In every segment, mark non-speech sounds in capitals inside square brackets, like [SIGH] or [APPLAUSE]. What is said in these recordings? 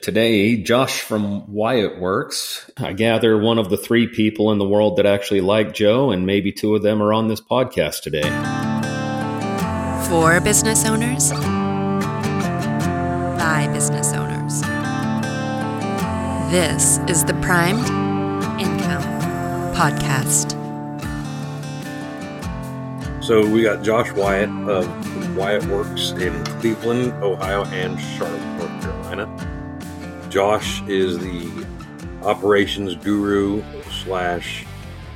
Today, Josh from Wyatt Works. I gather one of the three people in the world that actually like Joe, and maybe two of them are on this podcast today. For business owners, by business owners. This is the Primed Income Podcast. So we got Josh Wyatt of Wyatt Works in Cleveland, Ohio, and Charlotte, North Carolina. Josh is the operations guru slash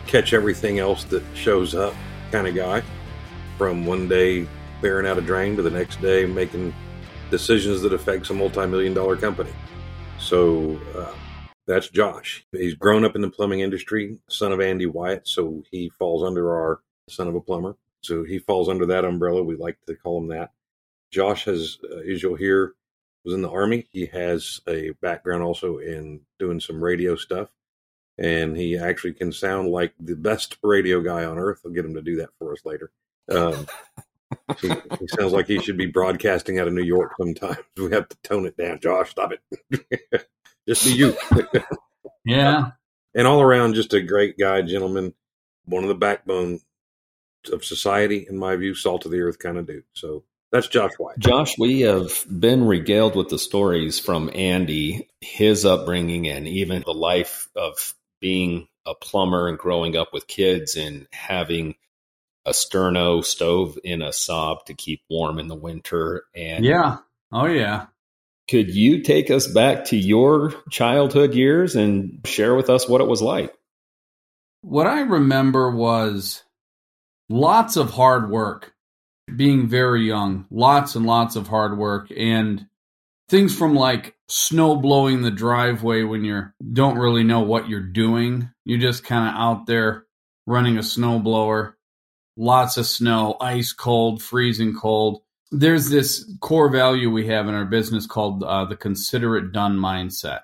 catch everything else that shows up kind of guy. From one day clearing out a drain to the next day making decisions that affects a multi-million dollar company. So uh, that's Josh. He's grown up in the plumbing industry, son of Andy Wyatt, so he falls under our son of a plumber. So he falls under that umbrella. We like to call him that. Josh has, uh, as you'll hear, was in the army. He has a background also in doing some radio stuff, and he actually can sound like the best [LAUGHS] radio guy on earth. I'll get him to do that for us later. Um, he, [LAUGHS] he, sounds like he should be broadcasting out of New York sometimes. [LAUGHS] We have to tone it down. Josh, stop it. just be you. yeah. And all around, just a great guy, gentleman, one of the backbone of society, in my view, salt of the earth kind of dude. So that's Josh Wyatt. Josh, we have been regaled with the stories from Andy, his upbringing, and even the life of being a plumber and growing up with kids and having a sterno stove in a sob to keep warm in the winter. And yeah, oh yeah. Could you take us back to your childhood years and share with us what it was like? What I remember was lots of hard work being very young, lots and lots of hard work and things from like snow blowing the driveway when you don't really know what you're doing. You're just kind of out there running a snow blower. Lots of snow, ice cold, freezing cold. There's this core value we have in our business called uh, the consider it done mindset,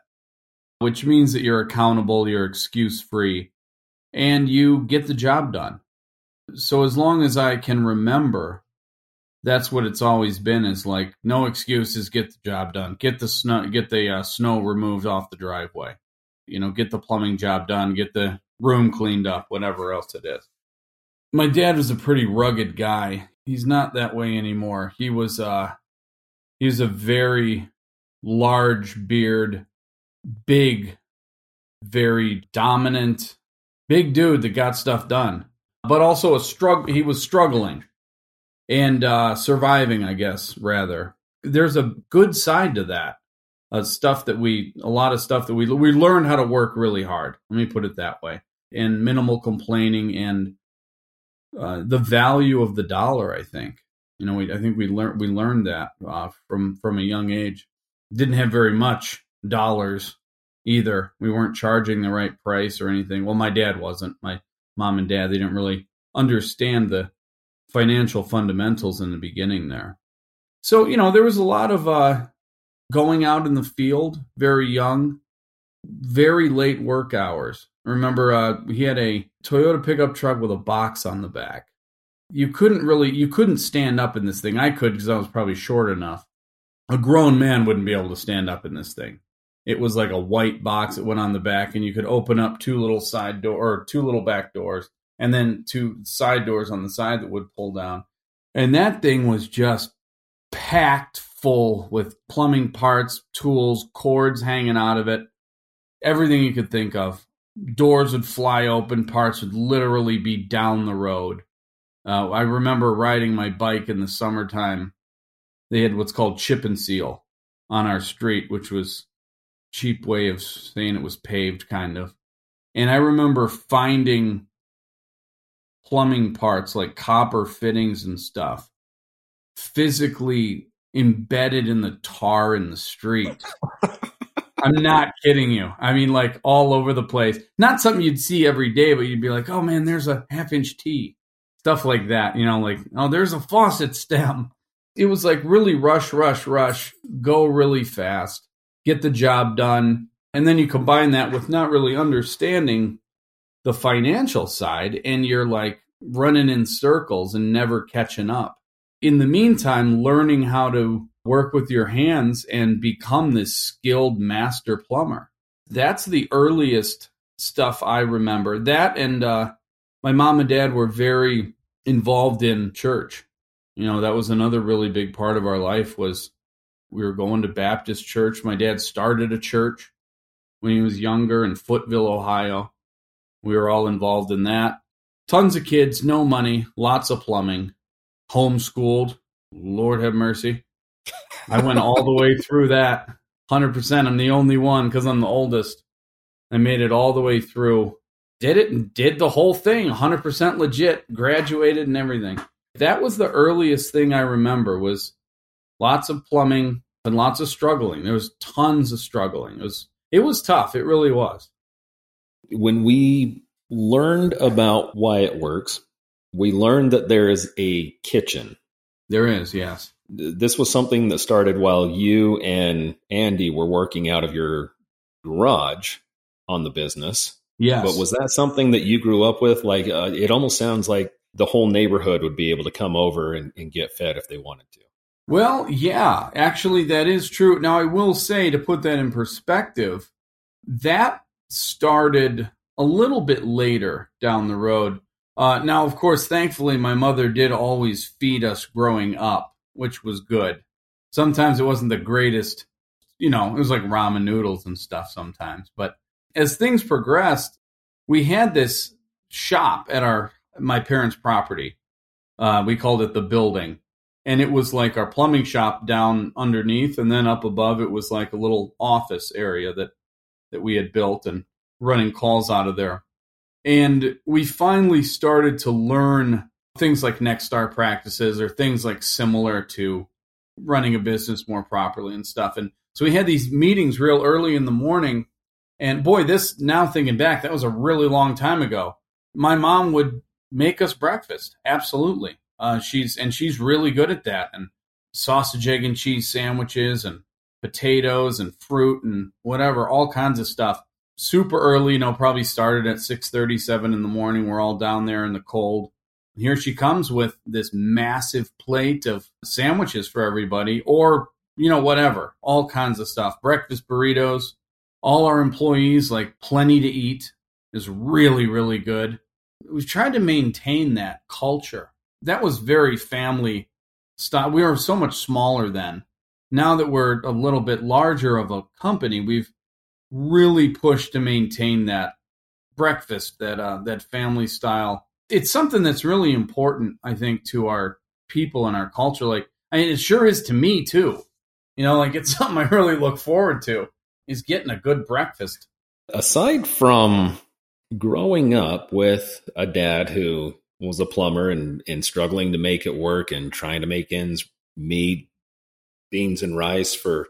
which means that you're accountable, you're excuse free, and you get the job done. So as long as I can remember, that's what it's always been is like no excuses get the job done. Get the snow get the uh, snow removed off the driveway. You know get the plumbing job done get the room cleaned up whatever else it is. My dad was a pretty rugged guy. He's not that way anymore. He was uh he was a very large beard big very dominant big dude that got stuff done but also a struggle he was struggling and uh, surviving, I guess, rather. There's a good side to that. Uh, stuff that we, a lot of stuff that we we learned how to work really hard. Let me put it that way. And minimal complaining and uh, the value of the dollar. I think you know, we, I think we learned we learned that uh, from from a young age. Didn't have very much dollars either. We weren't charging the right price or anything. Well, my dad wasn't. My mom and dad they didn't really understand the financial fundamentals in the beginning there. So, you know, there was a lot of uh, going out in the field very young, very late work hours. Remember uh, he had a Toyota pickup truck with a box on the back. You couldn't really, you couldn't stand up in this thing. I could because I was probably short enough. A grown man wouldn't be able to stand up in this thing. It was like a white box that went on the back, and you could open up two little side door or two little back doors, and then two side doors on the side that would pull down. And that thing was just packed full with plumbing parts, tools, cords hanging out of it, everything you could think of. Doors would fly open, parts would literally be down the road. Uh, I remember riding my bike in the summertime. They had what's called chip and seal on our street, which was cheap way of saying it was paved, kind of. And I remember finding plumbing parts like copper fittings and stuff physically embedded in the tar in the street. [LAUGHS] I'm not kidding you. I mean, like all over the place. Not something you'd see every day, but you'd be like, oh man, there's a half inch T. Stuff like that. You know, like, oh, there's a faucet stem. It was like really rush, rush, rush, go really fast, get the job done. And then you combine that with not really understanding the financial side and you're like running in circles and never catching up. In the meantime, learning how to work with your hands and become this skilled master plumber. That's the earliest stuff I remember. That and uh, my mom and dad were very involved in church. You know, that was another really big part of our life was we were going to Baptist church. My dad started a church when he was younger in Footville, Ohio. We were all involved in that. Tons of kids, no money, lots of plumbing, homeschooled. Lord have mercy. I went all the way through that. 100%. I'm the only one because I'm the oldest. I made it all the way through. Did it and did the whole thing 100% legit, graduated and everything. That was the earliest thing I remember was lots of plumbing and lots of struggling. There was tons of struggling. It was it was tough. It really was. When we learned about Wyatt Works, we learned that there is a kitchen. There is, yes this was something that started while you and Andy were working out of your garage on the business. Yes. But was that something that you grew up with? Like, uh, it almost sounds like the whole neighborhood would be able to come over and, and get fed if they wanted to. Well, yeah, actually, that is true. Now, I will say to put that in perspective, that started a little bit later down the road. Uh, now, of course, thankfully, my mother did always feed us growing up which was good. Sometimes it wasn't the greatest, you know, it was like ramen noodles and stuff sometimes. But as things progressed, we had this shop at our my parents' property. Uh, we called it the building, and it was like our plumbing shop down underneath, and then up above it was like a little office area that that we had built and running calls out of there. And we finally started to learn things like Nexstar practices or things like similar to running a business more properly and stuff. And so we had these meetings real early in the morning. And boy, this now thinking back, that was a really long time ago. My mom would make us breakfast. Absolutely. Uh, she's and she's really good at that. And sausage, egg, and cheese sandwiches and potatoes and fruit and whatever, all kinds of stuff. Super early, you know, probably started at six thirty, seven in the morning. We're all down there in the cold here she comes with this massive plate of sandwiches for everybody, or, you know, whatever, all kinds of stuff. Breakfast burritos. All our employees like plenty to eat is really, really good. We've tried to maintain that culture. That was very family style. We were so much smaller then. Now that we're a little bit larger of a company, we've really pushed to maintain that breakfast, that uh, that family style it's something that's really important, I think, to our people and our culture. Like, I mean, it sure is to me too. You know, like it's [LAUGHS] something I really look forward to is getting a good breakfast. Aside from growing up with a dad who was a plumber and, and struggling to make it work and trying to make ends meet, beans and rice for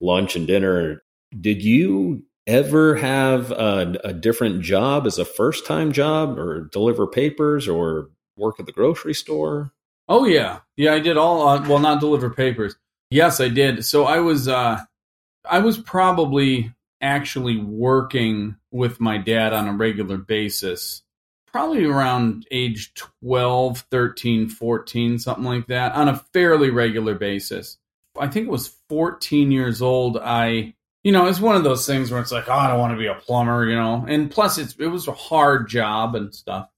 lunch and dinner, did you ever have a, a different job as a first time job or deliver papers or work at the grocery store? Oh yeah, yeah, I did all. Uh, well, not deliver papers. Yes, I did. So I was, uh, I was probably actually working with my dad on a regular basis, probably around age 12, 13, 14, something like that, on a fairly regular basis. I think it was 14 years old. I you know, it's one of those things where it's like, oh, I don't want to be a plumber, you know. And plus, it's it was a hard job and stuff.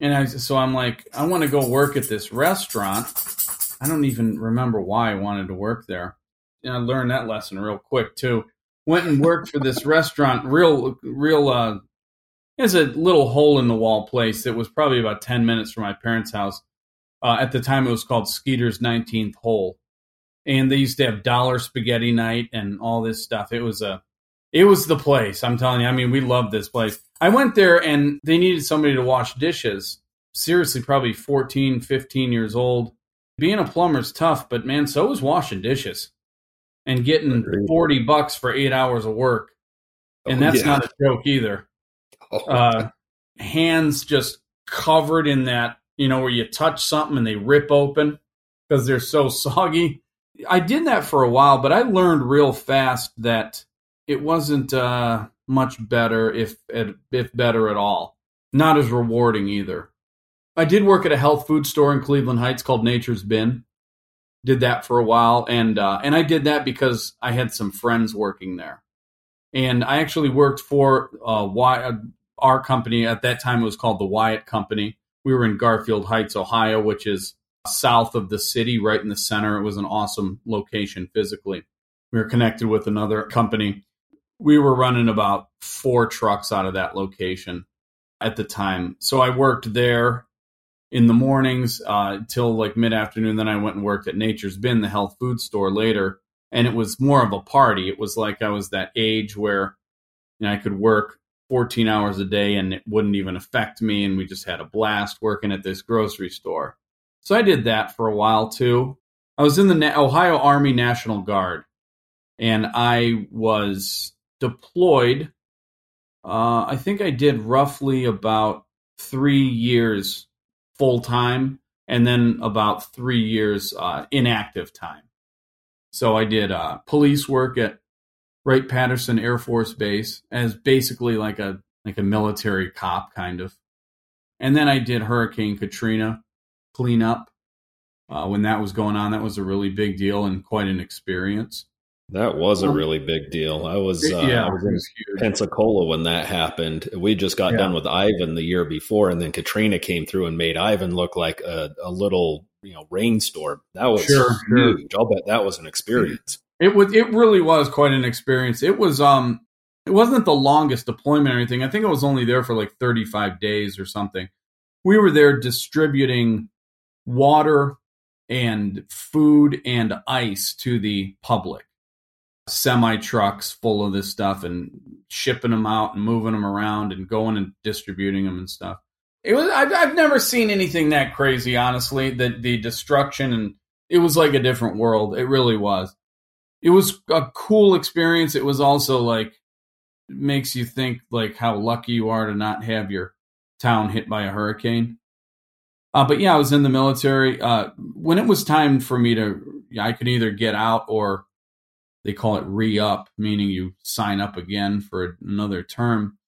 And I so I'm like, I want to go work at this restaurant. I don't even remember why I wanted to work there. And I learned that lesson real quick too. Went and worked for this restaurant, real, real. uh It's a little hole in the wall place. It was probably about ten minutes from my parents' house. Uh, at the time, it was called Skeeter's Nineteenth Hole and they used to have dollar spaghetti night and all this stuff. It was a it was the place. I'm telling you. I mean, we loved this place. I went there and they needed somebody to wash dishes. Seriously, probably 14, 15 years old. Being a plumber's tough, but man, so is washing dishes and getting 40 bucks for 8 hours of work. And oh, that's yeah. not a joke either. Oh. Uh, hands just covered in that, you know, where you touch something and they rip open because they're so [LAUGHS] soggy. I did that for a while, but I learned real fast that it wasn't uh, much better, if if better at all. Not as rewarding either. I did work at a health food store in Cleveland Heights called Nature's Bin. did that for a while, and uh, and I did that because I had some friends working there, and I actually worked for uh, uh, our company at that time. It was called the Wyatt Company. We were in Garfield Heights, Ohio, which is south of the city, right in the center. It was an awesome location physically. We were connected with another company. We were running about four trucks out of that location at the time. So I worked there in the mornings uh, till like mid afternoon. Then I went and worked at Nature's Bin, the health food store later. And it was more of a party. It was like I was that age where you know, I could work 14 hours a day and it wouldn't even affect me. And we just had a blast working at this grocery store. So I did that for a while too. I was in the Na- Ohio Army National Guard and I was deployed. Uh, I think I did roughly about three years full time and then about three years uh, inactive time. So I did uh, police work at Wright Patterson Air Force Base as basically like a like a military cop kind of, and then I did Hurricane Katrina cleanup uh, when that was going on. That was a really big deal and quite an experience. That was a really big deal. I was, uh, yeah, I was in huge. Pensacola when that happened. We just got Yeah. done with Ivan the year before, and then Katrina came through and made Ivan look like a, a little, you know, rainstorm. That was Sure, sure. I'll bet that was an experience. It was it really was quite an experience. It was um it wasn't the longest deployment or anything. I think I was only there for like 35 days or something. We were there distributing water and food and ice to the public. Semi trucks full of this stuff and shipping them out and moving them around and going and distributing them and stuff. It was I've, I've never seen anything that crazy, honestly. The the destruction and it was like a different world. It really was it was a cool experience. It was also like makes you think like how lucky you are to not have your town hit by a hurricane. Uh, but yeah, I was in the military. Uh, when it was time for me to, I could either get out or they call it re up, meaning you sign up again for another term.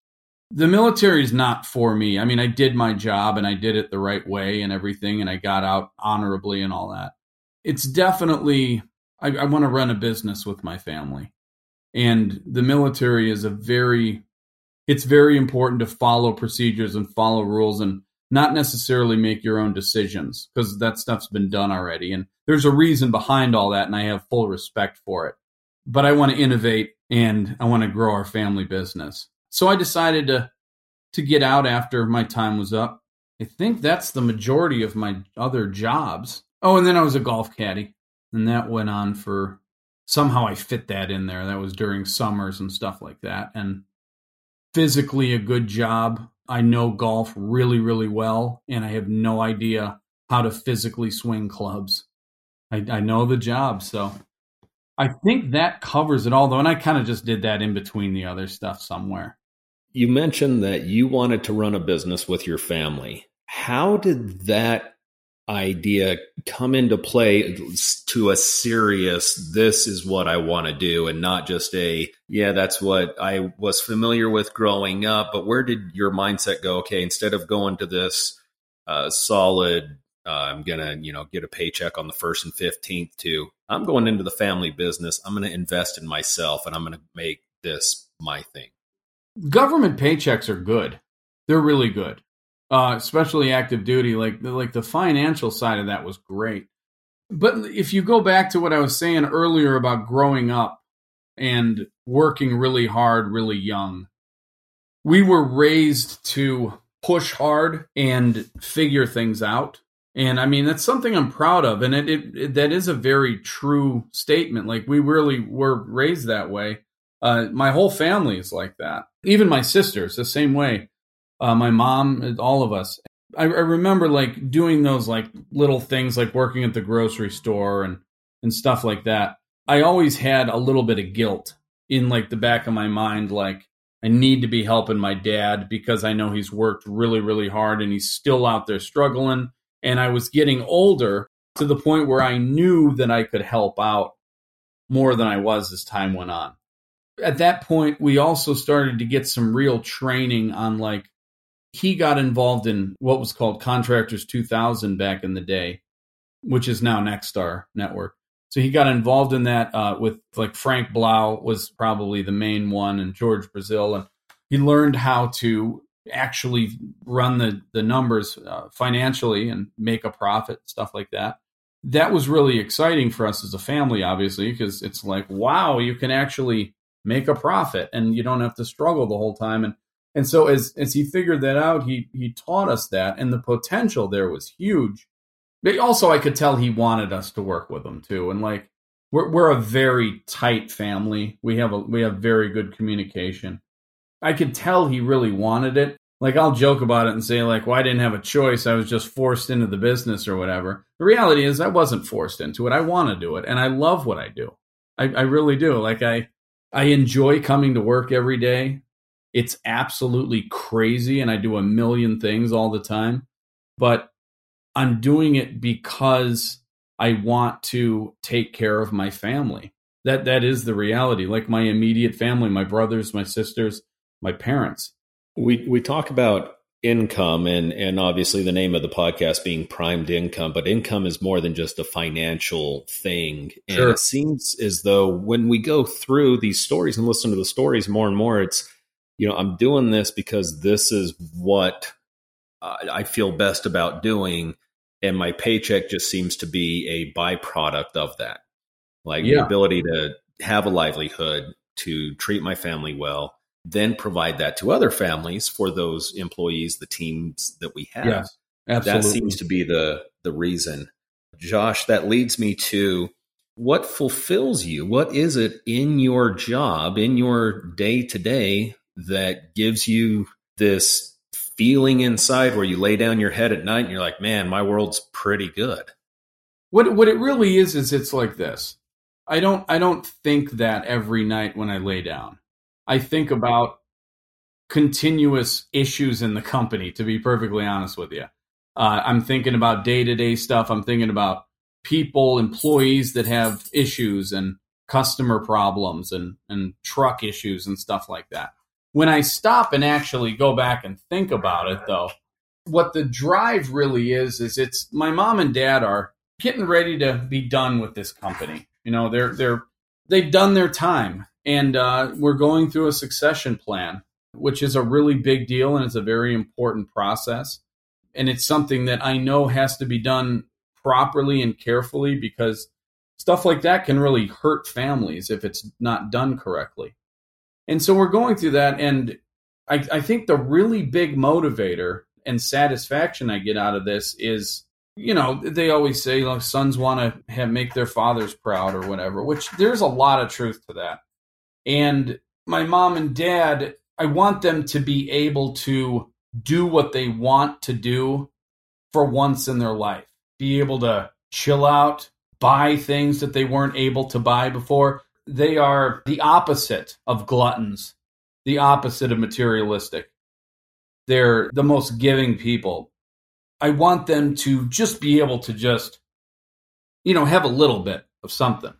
The military is not for me. I mean, I did my job and I did it the right way and everything, and I got out honorably and all that. It's definitely I, I want to run a business with my family. And the military is a very, it's very important to follow procedures and follow rules and not necessarily make your own decisions because that stuff's been done already. And there's a reason behind all that, and I have full respect for it. But I want to innovate and I want to grow our family business. So I decided to to get out after my time was up. I think that's the majority of my other jobs. Oh, and then I was a golf caddy and that went on for somehow I fit that in there. That was during summers and stuff like that. And physically a good job. I know golf really, really well, and I have no idea how to physically swing clubs. I, I know the job, so I think that covers it all, though. And I kind of just did that in between the other stuff somewhere. You mentioned that you wanted to run a business with your family. How did that idea come into play to a serious this is what I want to do and not just a yeah that's what I was familiar with growing up but where did your mindset go okay instead of going to this uh, solid uh, I'm gonna you know get a paycheck on the first and 15th to I'm going into the family business I'm gonna invest in myself and I'm gonna make this my thing Government paychecks are good. They're really good. Uh, especially active duty. Like like the financial side of that was great. But if you go back to what I was saying earlier about growing up and working really hard, really young, we were raised to push hard and figure things out. And I mean, that's something I'm proud of. And it, it, it that is a very true statement. Like we really were raised that way. Uh, my whole family is like that. Even my sisters, the same way. Uh, my mom, all of us. I, I remember like doing those like little things, like working at the grocery store and and stuff like that. I always had a little bit of guilt in like the back of my mind, like I need to be helping my dad because I know he's worked really, really hard and he's still out there struggling. And I was getting older to the point where I knew that I could help out more than I was as time went on. At that point, we also started to get some real training on like, he got involved in what was called Contractors 2000 back in the day. which is now Nexstar Network. So he got involved in that uh, with like Frank Blau was probably the main one, and George Brazil, and he learned how to actually run the the numbers uh, financially and make a profit, stuff like that. That was really exciting for us as a family, obviously, because it's like, wow, you can actually make a profit, and you don't have to struggle the whole time. And and so as as he figured that out, he he taught us that, and the potential there was huge. But also, I could tell he wanted us to work with him too, and like we're we're a very tight family. We have a we have very good communication. I could tell he really wanted it. Like I'll joke about it and say like, "Well, I didn't have a choice. I was just forced into the business or whatever." The reality is, I wasn't forced into it. I want to do it, and I love what I do. I, I really do. Like I I enjoy coming to work every day. It's absolutely crazy, and I do a million things all the time. But I'm doing it because I want to take care of my family. That that is the reality. Like my immediate family, my brothers, my sisters, my parents. We we talk about income and and obviously the name of the podcast being primed income, but income is more than just a financial thing. And Sure. it seems as though when we go through these stories and listen to the stories more and more, it's you know I'm doing this because this is what I I feel best about doing, and my paycheck just seems to be a byproduct of that. Like the ability to have a livelihood, to treat my family well, then provide that to other families for those employees, the teams that we have. Yes, absolutely. That seems to be the the reason. Josh, that leads me to what fulfills you? What is it in your job, in your day to day that gives you this feeling inside where you lay down your head at night and you're like, man, my world's pretty good. What what it really is is it's like this. I don't I don't think that every night when I lay down. I think about continuous issues in the company. To be perfectly honest with you, uh, I'm thinking about day to day stuff. I'm thinking about people, employees that have issues and customer problems and and truck issues and stuff like that. When I stop and actually go back and think about it, though, what the drive really is is it's my mom and dad are getting ready to be done with this company. You know, they're they're they've done their time, and uh, we're going through a succession plan, which is a really big deal and it's a very important process. And it's something that I know has to be done properly and carefully because stuff like that can really hurt families if it's not done correctly. And so we're going through that, and I, I think the really big motivator and satisfaction I get out of this is you know, they always say like sons want to make their fathers proud or whatever, which there's a lot of truth to that. And my mom and dad, I want them to be able to do what they want to do for once in their life. Be able to chill out, buy things that they weren't able to buy before. They are the opposite of gluttons, the opposite of materialistic. They're the most giving people. I want them to just be able to just, you know, have a little bit of something.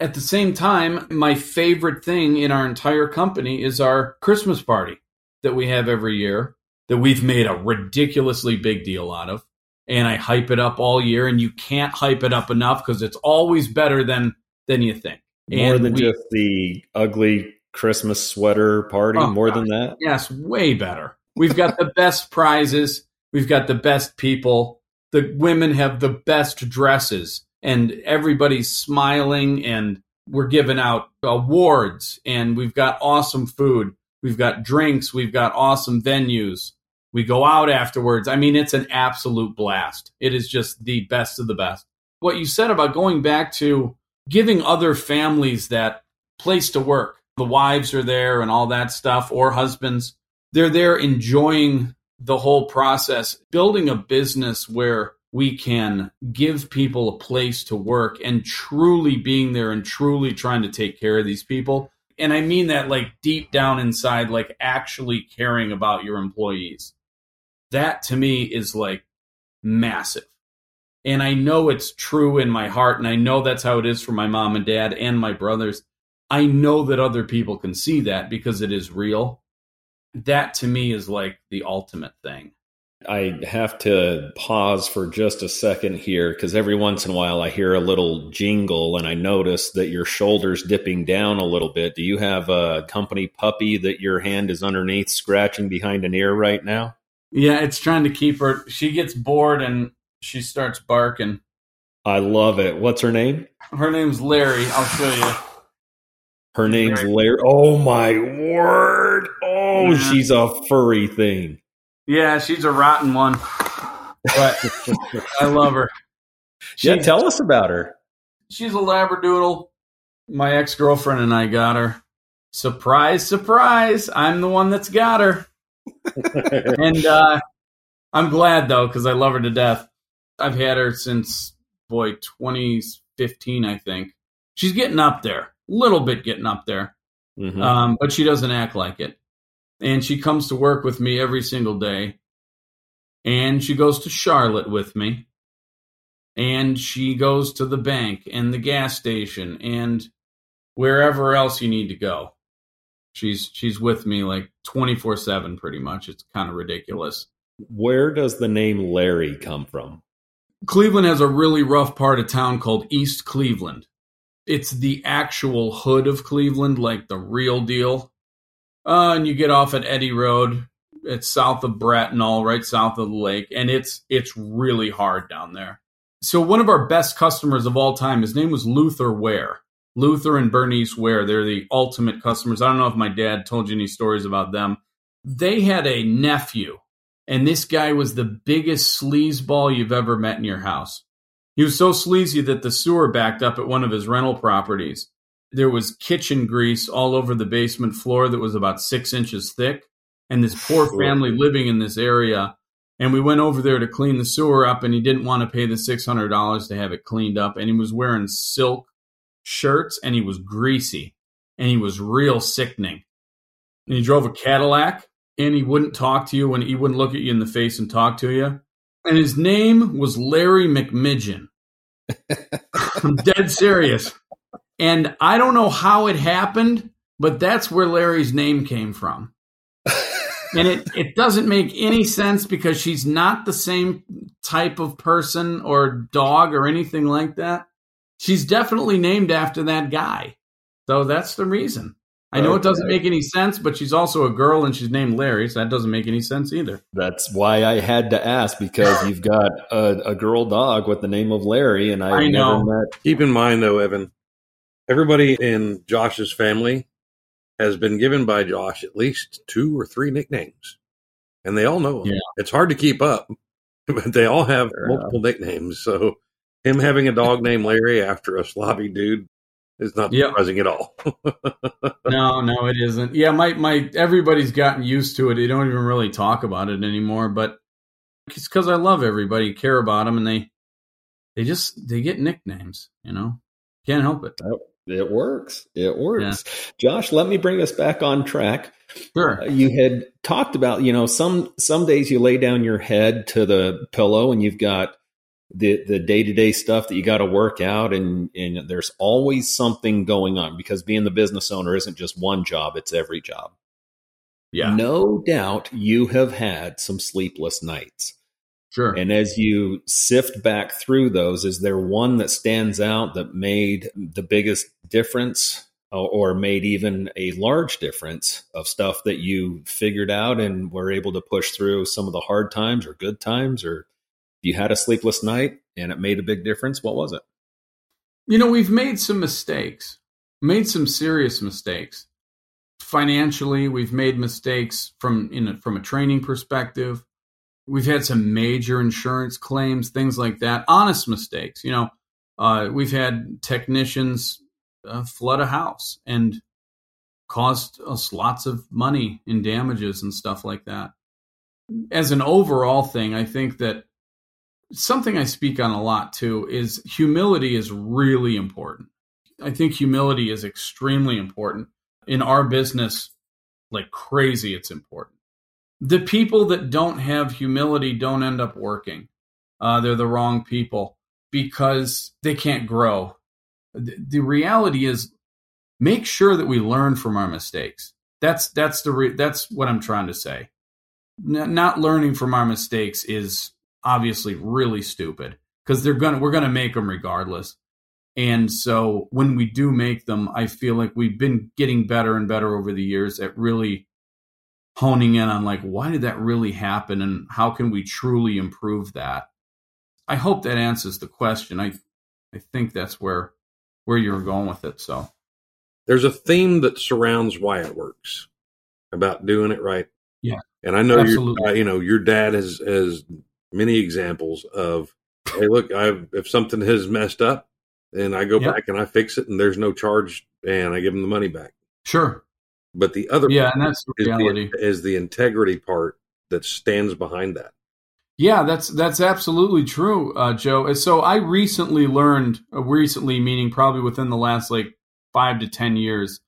At the same time, my favorite thing in our entire company is our Christmas party that we have every year that we've made a ridiculously big deal out of. And I hype it up all year, and you can't hype it up enough because it's always better than than you think. More And than we- just the ugly Christmas sweater party, Oh, more gosh. than that. Yes, way better. We've got the best prizes. We've got the best people. The women have the best dresses, and everybody's smiling. And we're giving out awards, and we've got awesome food. We've got drinks. We've got awesome venues. We go out afterwards. I mean, it's an absolute blast. It is just the best of the best. What you said about going back to giving other families that place to work, the wives are there and all that stuff, or husbands, they're there enjoying the whole process, building a business where we can give people a place to work and truly being there and truly trying to take care of these people. And I mean that like deep down inside, like actually caring about your employees. That to me is like massive. And I know it's true in my heart, and I know that's how it is for my mom and dad and my brothers. I know that other people can see that because it is real. That to me is like the ultimate thing. I have to pause for just a second here because every once in a while I hear a little jingle and I notice that your shoulder's dipping down a little bit. Do you have a company puppy that your hand is underneath scratching behind an ear right now? Yeah, it's trying to keep her. She gets bored and she starts barking. I love it. What's her name? Her name's Larry. I'll show you. Her name's Larry. Oh my word. Oh, Yeah. she's a furry thing. Yeah, she's a rotten one, but I love her. Yeah, tell us about her. She's a labradoodle. My ex girlfriend and I got her. Surprise, surprise! I'm the one that's got her, [LAUGHS] and uh, I'm glad though because I love her to death. I've had her since boy 2015, I think. She's getting up there, little bit getting up there, Mhm. um, but she doesn't act like it. And she comes to work with me every single day, and she goes to Charlotte with me and she goes to the bank and the gas station and wherever else you need to go. She's she's with me like 24/7 pretty much. It's kind of ridiculous. Where does the name Larry come from? Cleveland has a really rough part of town called East Cleveland. It's the actual hood of Cleveland, like the real deal. Uh, and you get off at Eddy Road. It's south of Bratenahl, right south of the lake, and it's it's really hard down there. So one of our best customers of all time, his name was Luther Ware. Luther and Bernice Ware, they're the ultimate customers. I don't know if my dad told you any stories about them. They had a nephew and this guy was the biggest sleazeball you've ever met in your house. He was so sleazy that the sewer backed up at one of his rental properties. There was kitchen grease all over the basement floor that was about six inches thick. And this poor family living in this area. And we went over there to clean the sewer up, and he didn't want to pay the $600 to have it cleaned up. And he was wearing silk shirts, and he was greasy, and he was real sickening. And he drove a Cadillac, and he wouldn't talk to you when he wouldn't look at you in the face and talk to you. And his name was Larry McMidgeon. [LAUGHS] I'm dead serious. And I don't know how it happened, but that's where Larry's name came from. And it, it doesn't make any sense because she's not the same type of person or dog or anything like that. She's definitely named after that guy. So that's the reason. I know it doesn't make any sense, but she's also a girl and she's named Larry, so that doesn't make any sense either. That's why I had to ask because [LAUGHS] you've got a, a girl dog with the name of Larry, and I've I know. never met. Keep in mind, though, Evan, everybody in Josh's family has been given by Josh at least two or three nicknames, and they all know them. Yeah. It's hard to keep up, [LAUGHS] but they all have Fair multiple nicknames. So, him having a dog named Larry after a sloppy dude is not Yep. surprising at all. [LAUGHS] no, no, it isn't. Yeah, my my everybody's gotten used to it. They don't even really talk about it anymore. But it's because I love everybody, care about them, and they they just they get nicknames. You know, can't help it. It works. It works. Josh, let me bring us back on track. Sure. Uh, You had talked about, you know, some some days you lay down your head to the pillow and you've got the the day to day stuff that you got to work out, and and there's always something going on because being the business owner isn't just one job; it's every job. Yeah. No doubt you have had some sleepless nights. Sure. And as you sift back through those, is there one that stands out that made the biggest difference or, or made even a large difference of stuff that you figured out and were able to push through some of the hard times or good times? Or you had a sleepless night and it made a big difference? What was it? You know, we've made some mistakes, made some serious mistakes. Financially, we've made mistakes from in a, from a training perspective. We've had some major insurance claims, things like that. Honest mistakes. You know, uh, we've had technicians uh, flood a house and cost us lots of money in damages and stuff like that. As an overall thing, I think that something I speak on a lot too is humility is really important. I think humility is extremely important in our business, like crazy. It's important. The people that don't have humility don't end up working. Uh, they're the wrong people because they can't grow. The, the reality is, make sure that we learn from our mistakes. That's that's the re- that's what I'm trying to say. N- not learning from our mistakes is obviously really stupid because they're gonna we're gonna make them regardless. And so when we do make them, I feel like we've been getting better and better over the years at really honing in on like why did that really happen and how can we truly improve that. I hope that answers the question. I I think that's where where you're going with it. So there's a theme that surrounds Wyatt Works about doing it right. Yeah. And I know you uh, you know your dad has has many examples of hey look I've if something has messed up and I go yep. back and I fix it and there's no charge and I give them the money back. Sure. But the other yeah, and that's the reality is the, is the integrity part that stands behind that. Yeah, that's that's absolutely true, uh, Joe. So I recently learned, uh, recently meaning probably within the last like five to ten years,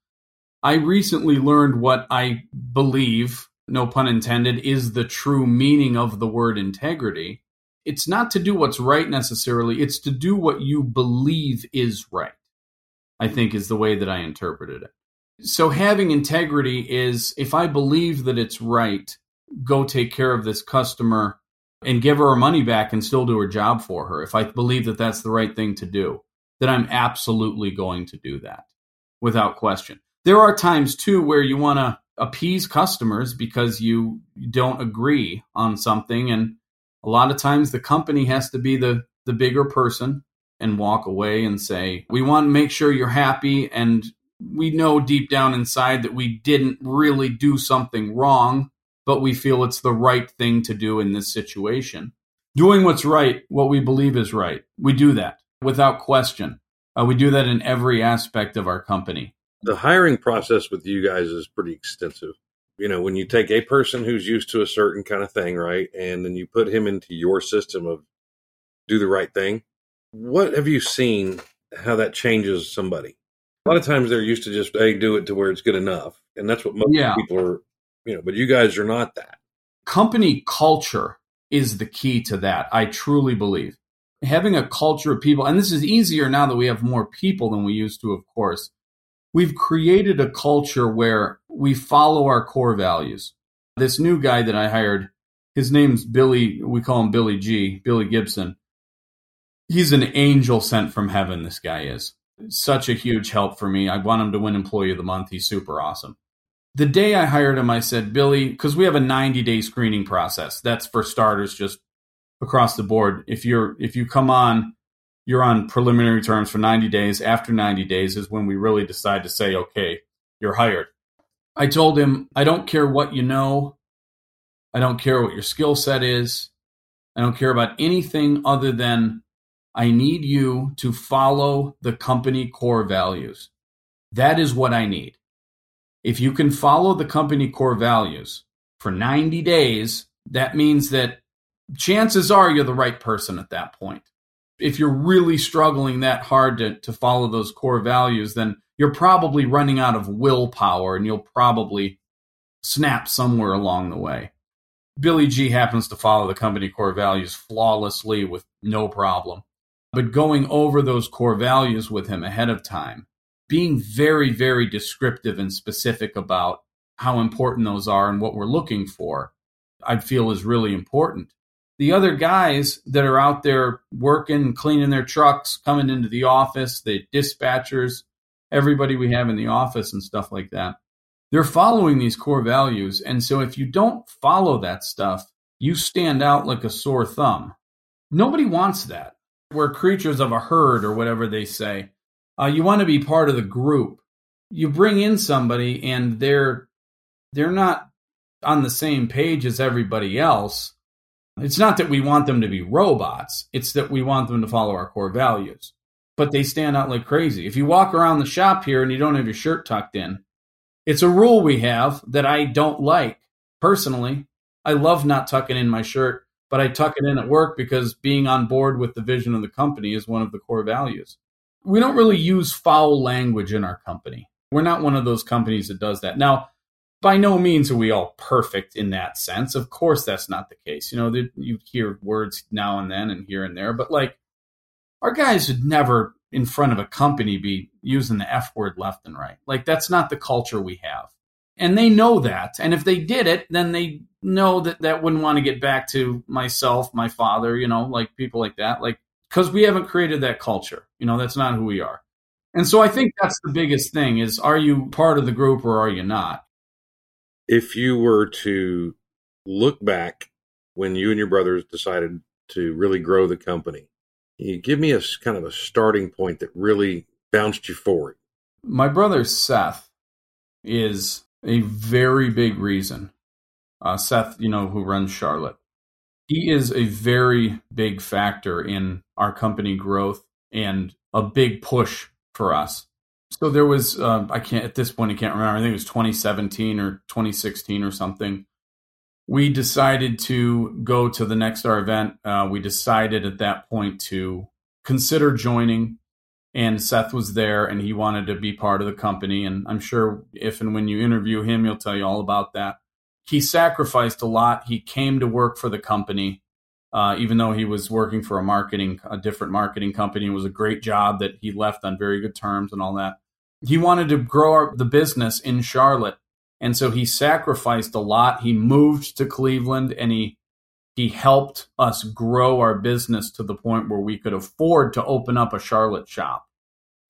I recently learned what I believe, no pun intended, is the true meaning of the word integrity. It's not to do what's right necessarily; it's to do what you believe is right. I think is the way that I interpreted it. So having integrity is if I believe that it's right, go take care of this customer and give her her money back and still do her job for her. If I believe that that's the right thing to do, then I'm absolutely going to do that without question. There are times too where you want to appease customers because you don't agree on something and a lot of times the company has to be the the bigger person and walk away and say, "We want to make sure you're happy and we know deep down inside that we didn't really do something wrong, but we feel it's the right thing to do in this situation. Doing what's right, what we believe is right. We do that without question. Uh, we do that in every aspect of our company. The hiring process with you guys is pretty extensive. You know, when you take a person who's used to a certain kind of thing, right, and then you put him into your system of do the right thing, what have you seen how that changes somebody? a lot of times they're used to just hey do it to where it's good enough and that's what most yeah. people are you know but you guys are not that company culture is the key to that i truly believe having a culture of people and this is easier now that we have more people than we used to of course we've created a culture where we follow our core values this new guy that i hired his name's billy we call him billy g billy gibson he's an angel sent from heaven this guy is such a huge help for me. I want him to win Employee of the Month. He's super awesome. The day I hired him, I said, Billy, because we have a 90 day screening process. That's for starters, just across the board. If you're if you come on, you're on preliminary terms for 90 days. After 90 days is when we really decide to say, okay, you're hired. I told him, I don't care what you know. I don't care what your skill set is. I don't care about anything other than I need you to follow the company core values. That is what I need. If you can follow the company core values for 90 days, that means that chances are you're the right person at that point. If you're really struggling that hard to, to follow those core values, then you're probably running out of willpower and you'll probably snap somewhere along the way. Billy G happens to follow the company core values flawlessly with no problem but going over those core values with him ahead of time, being very, very descriptive and specific about how important those are and what we're looking for, I feel is really important. The other guys that are out there working, cleaning their trucks, coming into the office, the dispatchers, everybody we have in the office and stuff like that, they're following these core values. And so if you don't follow that stuff, you stand out like a sore thumb. Nobody wants that we're creatures of a herd or whatever they say. Uh, you want to be part of the group. You bring in somebody and they're they're not on the same page as everybody else. It's not that we want them to be robots. It's that we want them to follow our core values. But they stand out like crazy. If you walk around the shop here and you don't have your shirt tucked in, it's a rule we have that I don't like personally. I love not tucking in my shirt but I tuck it in at work because being on board with the vision of the company is one of the core values. We don't really use foul language in our company. We're not one of those companies that does that. Now, by no means are we all perfect in that sense. Of course, that's not the case. You know, you hear words now and then and here and there, but like our guys would never in front of a company be using the F word left and right. Like that's not the culture we have. And they know that. And if they did it, then they know that that wouldn't want to get back to myself, my father, you know, like people like that, like because we haven't created that culture. You know, that's not who we are. And so I think that's the biggest thing is are you part of the group or are you not? If you were to look back when you and your brothers decided to really grow the company, you give me a kind of a starting point that really bounced you forward. My brother Seth is a very big reason. Uh, Seth, you know, who runs Charlotte, he is a very big factor in our company growth and a big push for us. So there was, uh, I can't at this point, I can't remember. I think it was 2017 or 2016 or something. We decided to go to the Nexstar event. Uh, we decided at that point to consider joining and Seth was there and he wanted to be part of the company. And I'm sure if and when you interview him, he'll tell you all about that. He sacrificed a lot. He came to work for the company, uh, even though he was working for a marketing, a different marketing company. It was a great job that he left on very good terms and all that. He wanted to grow our, the business in Charlotte. And so he sacrificed a lot. He moved to Cleveland and he he helped us grow our business to the point where we could afford to open up a Charlotte shop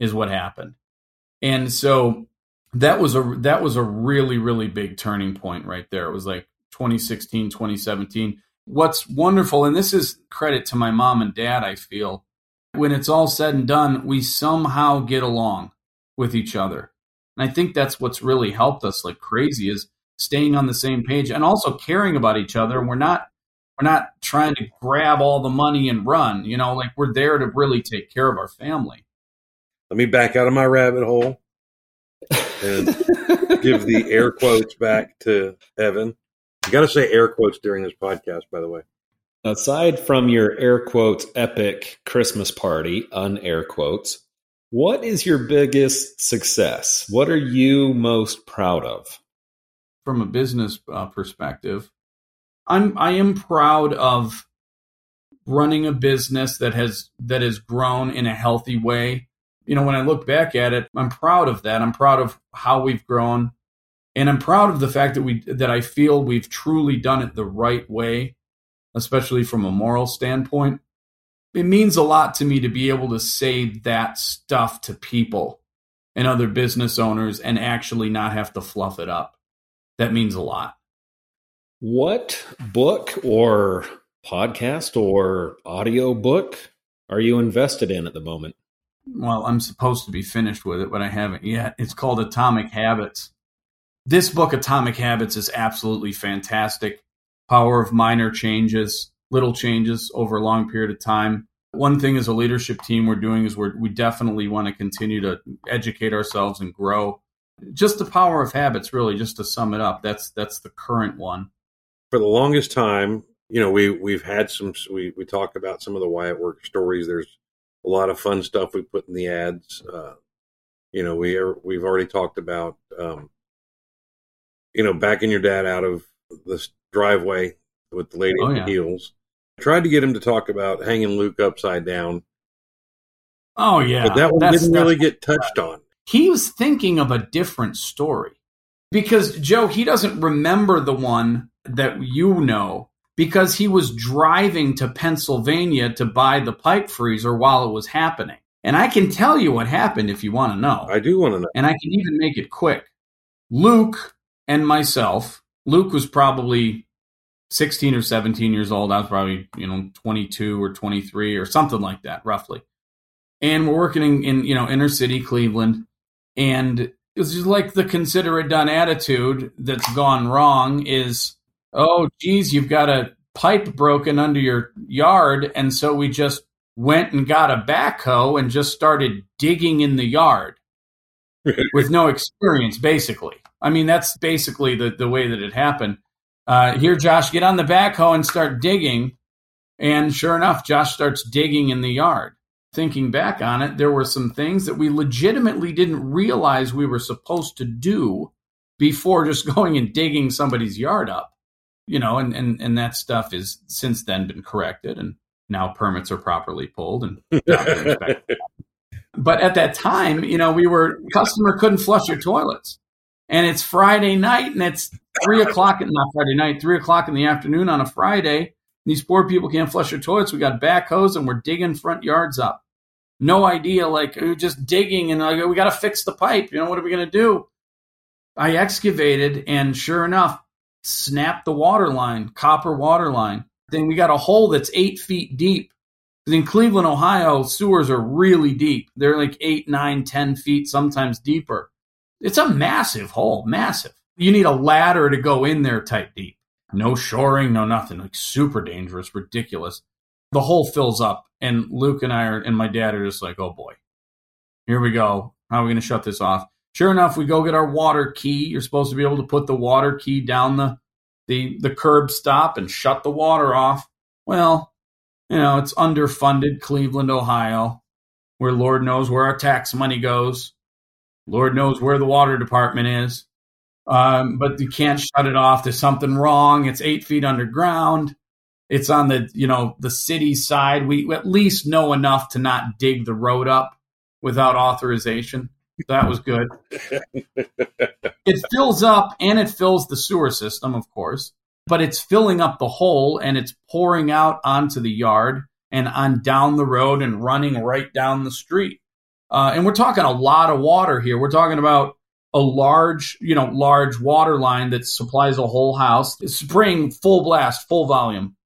is what happened. And so that was a that was a really really big turning point right there. It was like 2016, 2017. What's wonderful and this is credit to my mom and dad I feel when it's all said and done, we somehow get along with each other. And I think that's what's really helped us like crazy is staying on the same page and also caring about each other. And we're not we're not trying to grab all the money and run. You know, like we're there to really take care of our family. Let me back out of my rabbit hole and give the [LAUGHS] air quotes back to Evan. You got to say air quotes during this podcast, by the way. Aside from your air quotes epic Christmas party, un air quotes, what is your biggest success? What are you most proud of? From a business uh, perspective, I'm I am proud of running a business that has that has grown in a healthy way. You know, when I look back at it, I'm proud of that. I'm proud of how we've grown. And I'm proud of the fact that we that I feel we've truly done it the right way, especially from a moral standpoint. It means a lot to me to be able to say that stuff to people and other business owners and actually not have to fluff it up. That means a lot. What book or podcast or audio book are you invested in at the moment? Well, I'm supposed to be finished with it, but I haven't yet. It's called Atomic Habits. This book, Atomic Habits, is absolutely fantastic. Power of minor changes, little changes over a long period of time. One thing as a leadership team we're doing is we're, we definitely want to continue to educate ourselves and grow. Just the power of habits, really, just to sum it up. That's that's the current one for the longest time, you know, we we've had some we we talked about some of the Wyatt Works stories. There's a lot of fun stuff we put in the ads. Uh, you know, we are, we've already talked about um, you know backing your dad out of the driveway with the lady oh, in the heels. I tried to get him to talk about hanging Luke upside down. Oh yeah, but that one that's, didn't really get touched on. He was thinking of a different story because Joe he doesn't remember the one that you know because he was driving to Pennsylvania to buy the pipe freezer while it was happening. And I can tell you what happened if you want to know. I do want to know. And I can even make it quick. Luke and myself, Luke was probably 16 or 17 years old. I was probably, you know, 22 or 23 or something like that, roughly. And we're working in, in you know, inner city Cleveland. And it's just like the consider it done attitude that's gone wrong is oh, geez, you've got a pipe broken under your yard. And so we just went and got a backhoe and just started digging in the yard [LAUGHS] with no experience, basically. I mean, that's basically the, the way that it happened. Uh, here, Josh, get on the backhoe and start digging. And sure enough, Josh starts digging in the yard. Thinking back on it, there were some things that we legitimately didn't realize we were supposed to do before just [LAUGHS] going and digging somebody's yard up you know, and, and, and that stuff is since then been corrected and now permits are properly pulled and [LAUGHS] but at that time, you know, we were customer couldn't flush your toilets. And it's Friday night, and it's three o'clock, not Friday night, three o'clock in the afternoon on a Friday. These poor people can't flush their toilets. We got backhoes, and we're digging front yards up. No idea, like we're just digging, and like, we got to fix the pipe. You know, what are we gonna do? I excavated, and sure enough, snapped the water line, copper water line. Then we got a hole that's eight feet deep. In Cleveland, Ohio, sewers are really deep. They're like eight, nine, ten feet, sometimes deeper. It's a massive hole, massive. You need a ladder to go in there tight deep. No shoring, no nothing. Like super dangerous, ridiculous. The hole fills up, and Luke and I are, and my dad are just like, oh boy, here we go. How are we going to shut this off? Sure enough, we go get our water key. You're supposed to be able to put the water key down the the the curb stop and shut the water off. Well, you know, it's underfunded Cleveland, Ohio, where Lord knows where our tax money goes. Lord knows where the water department is. Um, but you can't shut it off. There's something wrong. It's eight feet underground. It's on the you know the city side. We at least know enough to not dig the road up without authorization. That was good. [LAUGHS] it fills up and it fills the sewer system, of course, but it's filling up the hole and it's pouring out onto the yard and on down the road and running right down the street. Uh, and we're talking a lot of water here. We're talking about a large, you know, large water line that supplies a whole house. Spring full blast, full volume,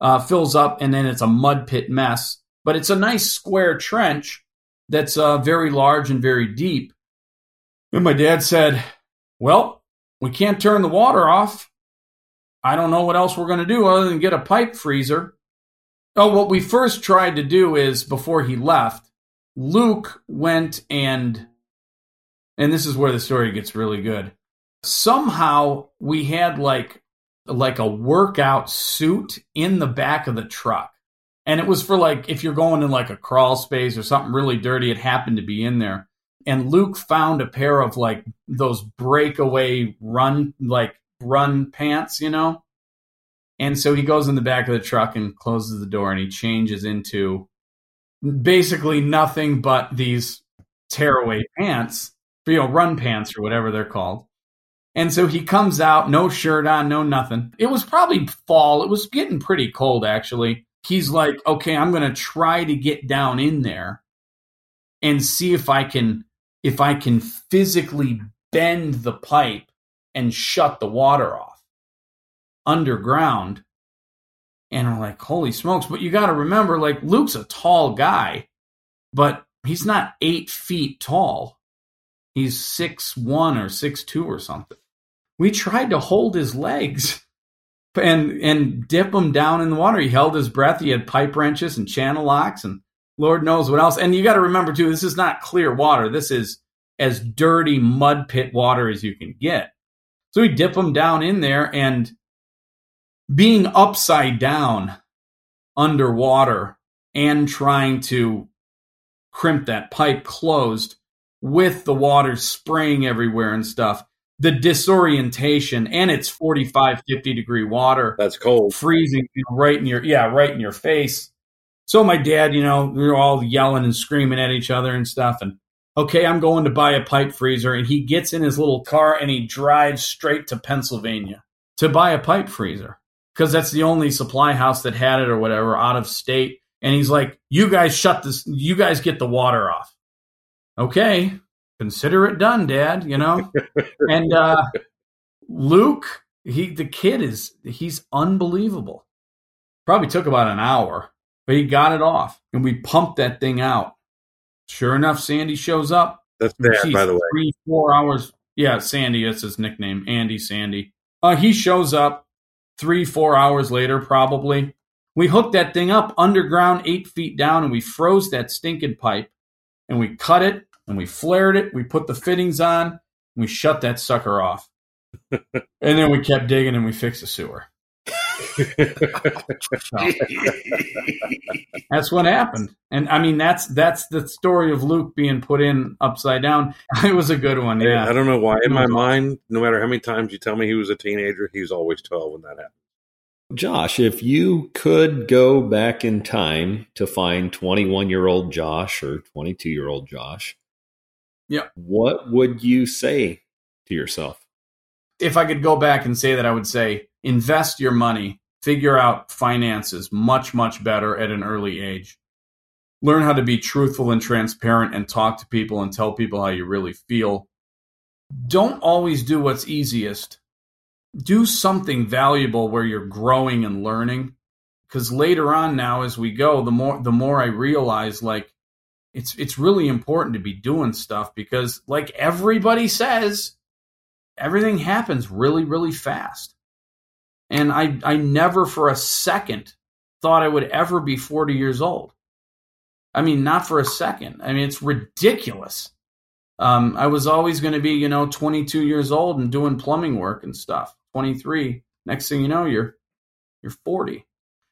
uh, fills up, and then it's a mud pit mess. But it's a nice square trench that's uh, very large and very deep. And my dad said, Well, we can't turn the water off. I don't know what else we're going to do other than get a pipe freezer. Oh, what we first tried to do is before he left, Luke went and, and this is where the story gets really good. Somehow we had like, like a workout suit in the back of the truck. And it was for like if you're going in like a crawl space or something really dirty it happened to be in there. And luke found a pair of like those breakaway run like run pants you know? And so he goes in the back of the truck and closes the door and he changes into basically nothing but these tearaway pants you know run pants or whatever they're called. And so he comes out no shirt on no nothing. It was probably fall. It was getting pretty cold actually. He's like, okay, I'm going to try to get down in there and see if I can if I can physically bend the pipe and shut the water off underground. And I'm like, holy smokes! But you got to remember, like Luke's a tall guy, but he's not eight feet tall. He's six one or six two or something. We tried to hold his legs [LAUGHS] and and dip him down in the water. He held his breath. He had pipe wrenches and channel locks and Lord knows what else. And you got to remember too, this is not clear water. This is as dirty mud pit water as you can get. So we dip him down in there and being upside down underwater and trying to crimp that pipe closed with the water spraying everywhere and stuff the disorientation and it's 45 50 degree water that's cold. freezing right in your yeah right in your face. So my dad you know we were all yelling and screaming at each other and stuff and okay i'm going to buy a pipe freezer and he gets in his little car and he drives straight to pennsylvania to buy a pipe freezer because that's the only supply house that had it or whatever out of state and he's like you guys shut this you guys get the water off okay consider it done, Dad. You know, [LAUGHS] and uh, Luke, he the kid is he's unbelievable. Probably took about an hour, but he got it off, and we pumped that thing out. Sure enough, Sandy shows up. That's Dad, by the way. Three, four hours. Yeah, Sandy. That's his nickname. Andy Sandy. Uh, he shows up three, four hours later, probably. We hooked that thing up underground, eight feet down, and we froze that stinking pipe, and we cut it and we flared it. We put the fittings on. And we shut that sucker off. [LAUGHS] and then we kept digging and we fixed the sewer. [LAUGHS] that's what happened. And I mean that's that's the story of Luke being put in upside down. [LAUGHS] It was a good one, yeah. I don't know why in my mind, no matter how many times you tell me he was a teenager, he was always 12 when that happened. Josh, if you could go back in time to find 21 year old Josh or 22 year old Josh, yeah. What would you say to yourself? If I could go back and say that, I would say invest your money, figure out finances much, much better at an early age. Learn how to be truthful and transparent and talk to people and tell people how you really feel. Don't always do what's easiest. Do something valuable where you're growing and learning. Because later on now, as we go, the more the more I realize like it's it's really important to be doing stuff because like everybody says, everything happens really, really fast. And I I never for a second thought I would ever be 40 years old. I mean, not for a second. I mean, it's ridiculous. Um, I was always going to be, you know, 22 years old and doing plumbing work and stuff. 23. Next thing you know, you're you're 40.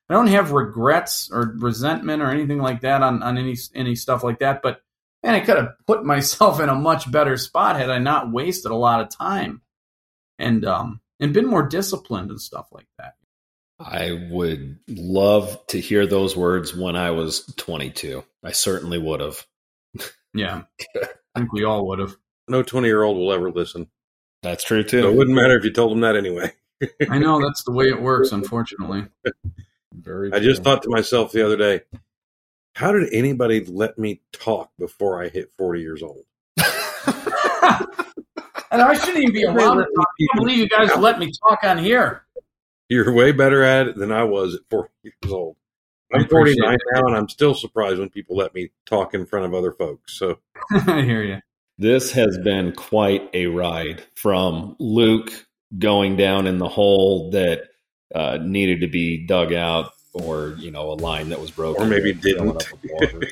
I don't have regrets or resentment or anything like that on, on any any stuff like that. But man, I could have put [LAUGHS] myself in a much better spot had I not wasted a lot of time and um and been more disciplined and stuff like that. I would love to hear those words when I was 22. I certainly would have. Yeah, [LAUGHS] I think we all would have. No 20 year old will ever listen. That's true too. So it wouldn't matter if you told them that anyway. [LAUGHS] I know that's the way it works, unfortunately. [LAUGHS] Very. I just thought to myself the other day, how did anybody let me talk before I hit 40 years old? And I shouldn't even be allowed to talk. I can't believe you guys let me talk on here. You're way better at it than I was at 40 [LAUGHS] years old. I I'm appreciate 49 it. now, and I'm still surprised when people let me talk in front of other folks. So [LAUGHS] I hear you. This has been quite a ride from Luke going down in the hole that uh, needed to be dug out, or you know, a line that was broken, Or maybe didn't. up. [LAUGHS]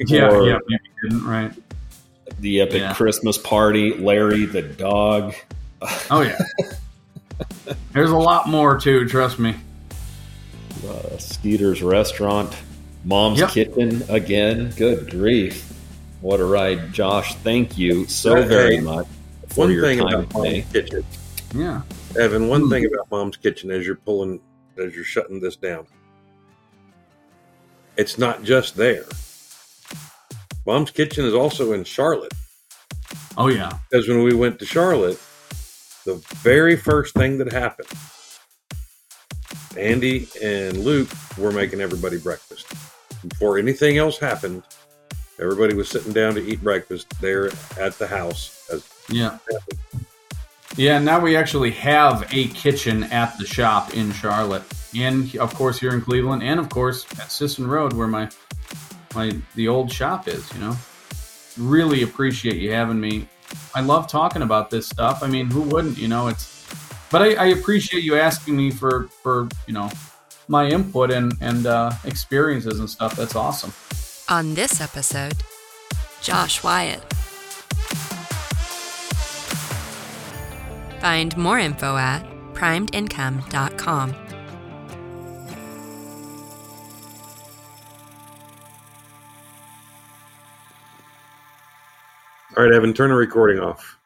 Yeah, Or- yeah, maybe didn't, right? The epic Yeah. Christmas party, Larry the dog. Oh yeah. There's a lot more too. Trust me. uh, Skeeter's restaurant, Mom's Yep. Kitchen again. Good grief. What a ride. Josh, thank you so Hey, very much for one your thing time about today. Mom's Kitchen, Yeah. Evan. One Hmm. thing about Mom's Kitchen as you're pulling, as you're shutting this down, it's not just there. Mom's Kitchen is also in Charlotte. Oh yeah. Because when we went to Charlotte, the very first thing that happened, Andy and Luke were making everybody breakfast. Before anything else happened, everybody was sitting down to eat breakfast there at the house. As Yeah. Yeah. Now we actually have a kitchen at the shop in Charlotte, and of course here in Cleveland, and of course at Sisson Road where my my the old shop is. You know. Really appreciate you having me. I love talking about this stuff. I mean, who wouldn't? You know, it's. But I, I appreciate you asking me for for you know my input and and uh, experiences and stuff. That's awesome. On this episode, Josh Wyatt. Find more info at primedincome.com. all right, Evan, turn the recording off.